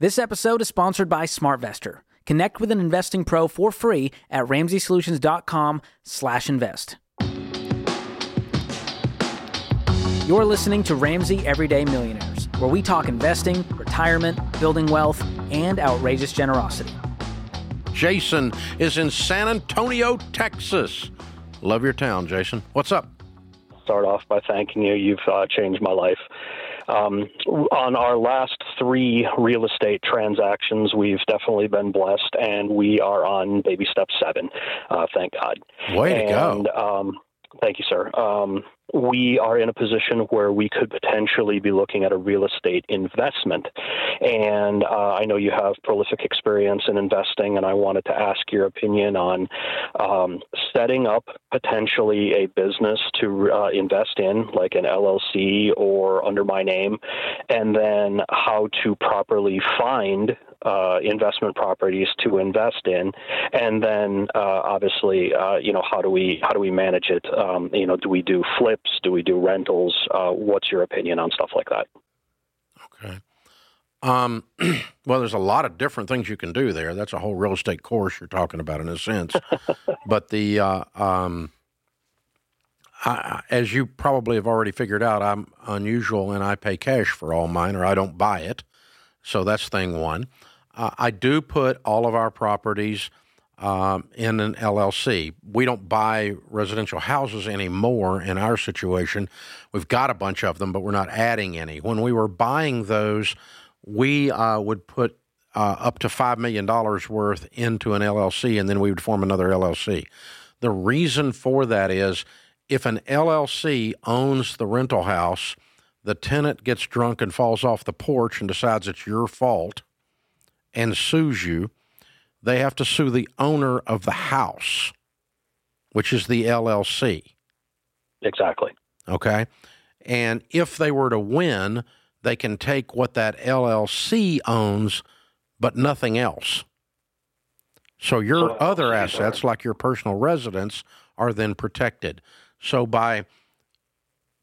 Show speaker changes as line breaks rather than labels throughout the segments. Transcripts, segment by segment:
This episode is sponsored by SmartVestor. Connect with an investing pro for free at ramseysolutions.com/invest. You're listening to Ramsey Everyday Millionaires, where we talk investing, retirement, building wealth, and outrageous generosity.
Jason is in San Antonio, Texas. Love your town, Jason. What's up?
Start off by thanking you. You've uh, changed my life. Um, on our last three real estate transactions, we've definitely been blessed, and we are on baby step seven. Uh, thank God.
Way to go.
Um, thank you, sir. Um, we are in a position where we could potentially be looking at a real estate investment. And uh, I know you have prolific experience in investing, and I wanted to ask your opinion on um, setting up potentially a business to uh, invest in, like an LLC or under my name, and then how to properly find uh, investment properties to invest in, and then uh, obviously, uh, you know, how do we how do we manage it? Um, you know, do we do flips? Do we do rentals? Uh, what's your opinion on stuff like that?
Okay. Um, well, there's a lot of different things you can do there. That's a whole real estate course you're talking about in a sense. but the uh, um, I, as you probably have already figured out, I'm unusual and I pay cash for all mine, or I don't buy it. So that's thing one. Uh, I do put all of our properties um, in an LLC. We don't buy residential houses anymore in our situation. We've got a bunch of them, but we're not adding any. When we were buying those, we uh, would put uh, up to $5 million worth into an LLC, and then we would form another LLC. The reason for that is if an LLC owns the rental house, the tenant gets drunk and falls off the porch and decides it's your fault and sues you, they have to sue the owner of the house, which is the LLC.
Exactly.
Okay. And if they were to win, they can take what that LLC owns, but nothing else. So your
So
other assets, like your personal residence, are then protected. So by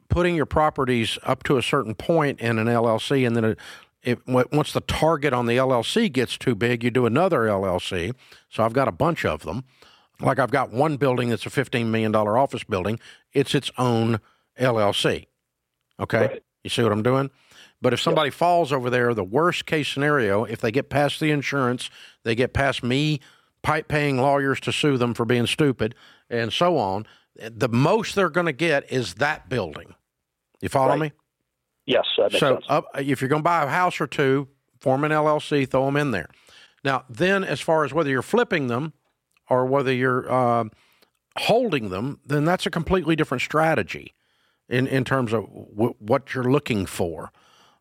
putting your properties up to a certain point in an LLC, and then it, it, once the target on the LLC gets too big, you do another LLC. So I've got a bunch of them. Like I've got one building that's a $15 million office building, it's its own LLC. Okay?
Right.
You see what I'm doing? But if somebody falls over there, the worst case scenario, if they get past the insurance, they get past me pipe paying lawyers to sue them for being stupid, and so on, eh, the most they're going to get is that building. You follow
Right.
me?
Yes,
So if you're going to buy a house or two, form an LLC, throw them in there. Now, then, as far as whether you're flipping them or whether you're uh, holding them, then that's a completely different strategy in, in terms of w- what you're looking for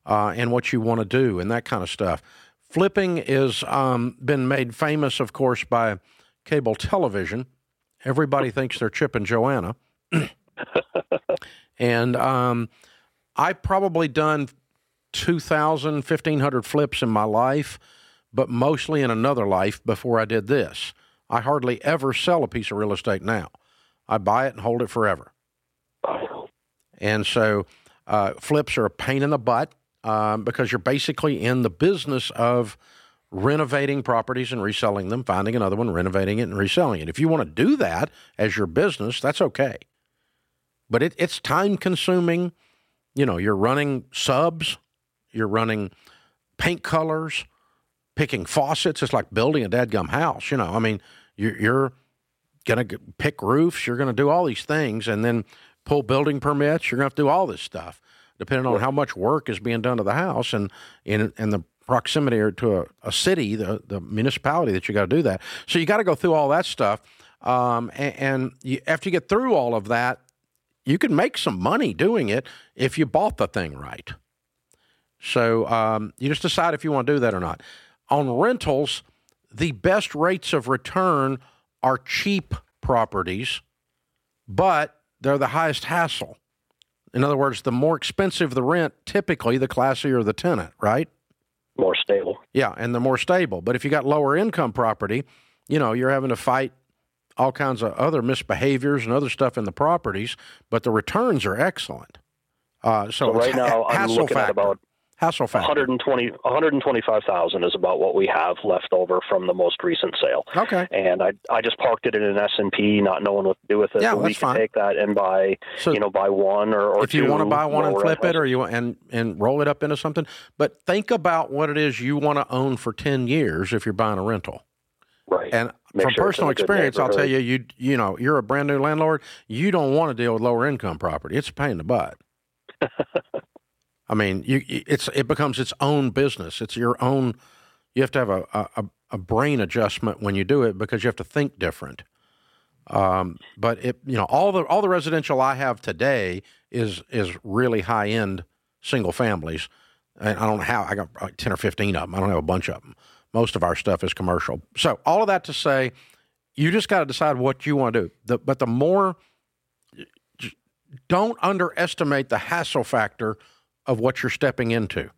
uh, and what you want to do and that kind of stuff. Flipping is um, been made famous, of course, by cable television. Everybody thinks they're Chip and Joanna. and um, I've probably done 2,000, 1,500 flips in my life, but mostly in another life before I did this. I hardly ever sell a piece of real estate now. I buy it and hold it forever. And so uh, flips are a pain in the butt um, because you're basically in the business of renovating properties and reselling them, finding another one, renovating it, and reselling it. If you want to do that as your business, that's okay. But it, it's time consuming. You know, you're running subs, you're running paint colors, picking faucets. It's like building a dadgum house. You know, I mean, you're, you're going to pick roofs, you're going to do all these things, and then pull building permits. You're going to have to do all this stuff, depending on how much work is being done to the house and in and the proximity or to a, a city, the, the municipality that you got to do that. So you got to go through all that stuff. Um, and and you, after you get through all of that, you can make some money doing it if you bought the thing right. So um, you just decide if you want to do that or not. On rentals, the best rates of return are cheap properties, but they're the highest hassle. In other words, the more expensive the rent, typically the classier the tenant, right?
More stable.
Yeah, and the more stable. But if you got lower income property, you know, you're having to fight all kinds of other misbehaviors and other stuff in the properties, but the returns are excellent. Uh, so
So right
ha-
now, I'm looking
factor.
at about
Hassle factor.
120, 125,000 is about what we have left over from the most recent sale.
Okay.
And I I just parked it in an S and P, not knowing what to do with it.
Yeah,
but we
that's
can
fine.
take that and buy
So-
you know buy one or, or
if you want to buy one and flip it or you and and roll it up into something but think about what it is you want to own for 10 years if you're buying a rental
right.
and
Make
from
sure
personal experience i'll tell you you you know you're a brand new landlord you don't want to deal with lower income property it's a pain in the butt i mean you it's it becomes its own business it's your own you have to have a, a, a brain adjustment when you do it because you have to think different um, but it, you know, all the all the residential I have today is is really high end single families, and I don't know how I got like ten or fifteen of them. I don't have a bunch of them. Most of our stuff is commercial. So all of that to say, you just got to decide what you want to do. The, but the more, don't underestimate the hassle factor of what you're stepping into.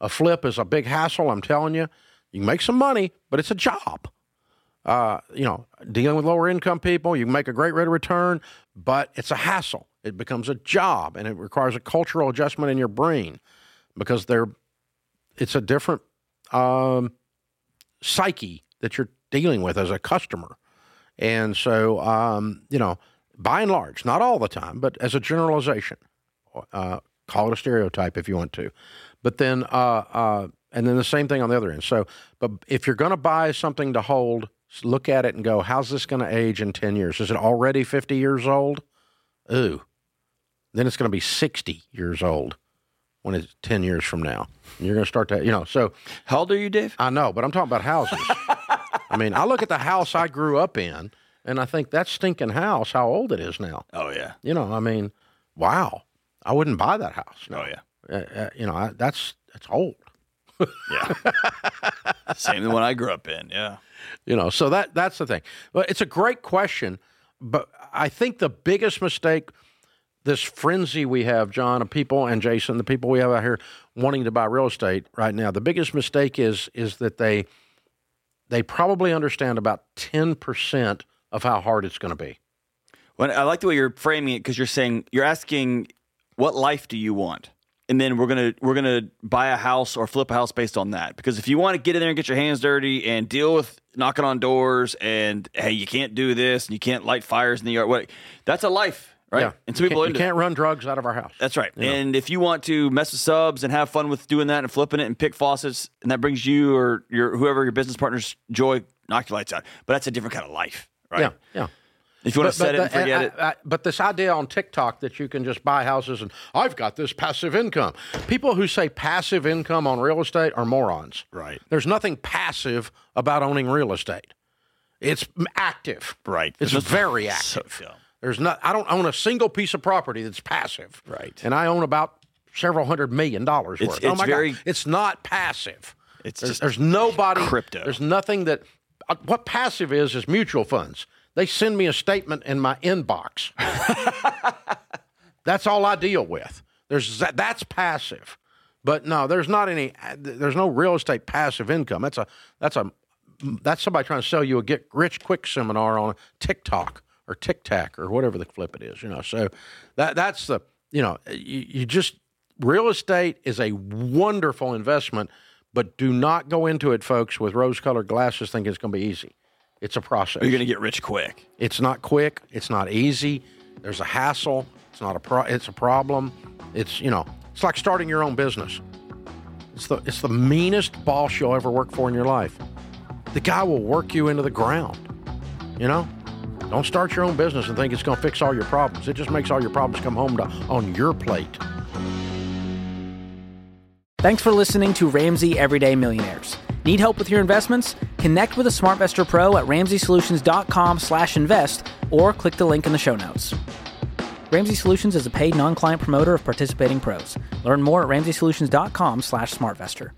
A flip is a big hassle. I'm telling you, you can make some money, but it's a job uh, you know, dealing with lower income people, you can make a great rate of return, but it's a hassle. It becomes a job and it requires a cultural adjustment in your brain because they're it's a different um, psyche that you're dealing with as a customer. And so, um, you know, by and large, not all the time, but as a generalization, uh, call it a stereotype if you want to. But then, uh, uh, and then the same thing on the other end. So, but if you're going to buy something to hold, look at it and go, how's this going to age in 10 years? Is it already 50 years old? Ooh. Then it's going to be 60 years old when it's 10 years from now. And you're going to start to, you know, so
How old are you, Dave?
I know, but I'm talking about houses. I mean, I look at the house I grew up in and I think that stinking house, how old it is now.
Oh yeah.
You know, I mean, wow. I wouldn't buy that house.
Oh yeah.
Uh, uh, you know, I, that's that's old.
Yeah. Same the one I grew up in. Yeah.
You know, so that that's the thing. But it's a great question, but I think the biggest mistake, this frenzy we have, John, of people and Jason, the people we have out here wanting to buy real estate right now, the biggest mistake is is that they they probably understand about ten percent of how hard it's going to be.
When I like the way you're framing it because you're saying you're asking what life do you want, and then we're gonna we're gonna buy a house or flip a house based on that. Because if you want to get in there and get your hands dirty and deal with knocking on doors and hey you can't do this and you can't light fires in the yard, what that's a life, right?
Yeah,
And some
you
people
can't,
into
can't run drugs out of our house.
That's right. And if you want to mess with subs and have fun with doing that and flipping it and pick faucets, and that brings you or your whoever your business partners joy, knock your lights out. But that's a different kind of life, right?
Yeah, yeah.
If you want to set it and forget
I-
it,
I- but this idea on TikTok that you can just buy houses and I've got this passive income. People who say passive income on real estate are morons.
Right.
There's nothing passive about owning real estate. It's active.
Right.
It's
no-
very
so
active.
dumb.
There's not. I don't own a single piece of property that's passive.
Right.
And I own about several hundred million dollars
It's-
worth. oh
it's
my
very-
God. It's not passive.
It's
there's,
just
there's nobody
crypto.
There's nothing that. uh, What passive is is mutual funds. They send me a statement in my inbox. that's all I deal with. There's that, that's passive, but no, there's not any. There's no real estate passive income. That's a that's a that's somebody trying to sell you a get rich quick seminar on TikTok or TikTok or whatever the flip it is. You know, so that that's the you know you, you just real estate is a wonderful investment, but do not go into it, folks, with rose colored glasses thinking it's going to be easy. It's a process.
you're going to get rich quick.
It's not quick. It's not easy. There's a hassle. It's not a pro. It's a problem. It's you know. It's like starting your own business. It's the it's the meanest boss you'll ever work for in your life. The guy will work you into the ground. You know. Don't start your own business and think it's going to fix all your problems. It just makes all your problems come home to on your plate.
Thanks for listening to Ramsey Everyday Millionaires. Need help with your investments? Connect with a SmartVestor Pro at ramseysolutions.com/invest or click the link in the show notes. Ramsey Solutions is a paid non-client promoter of participating pros. Learn more at ramseysolutions.com/smartvestor.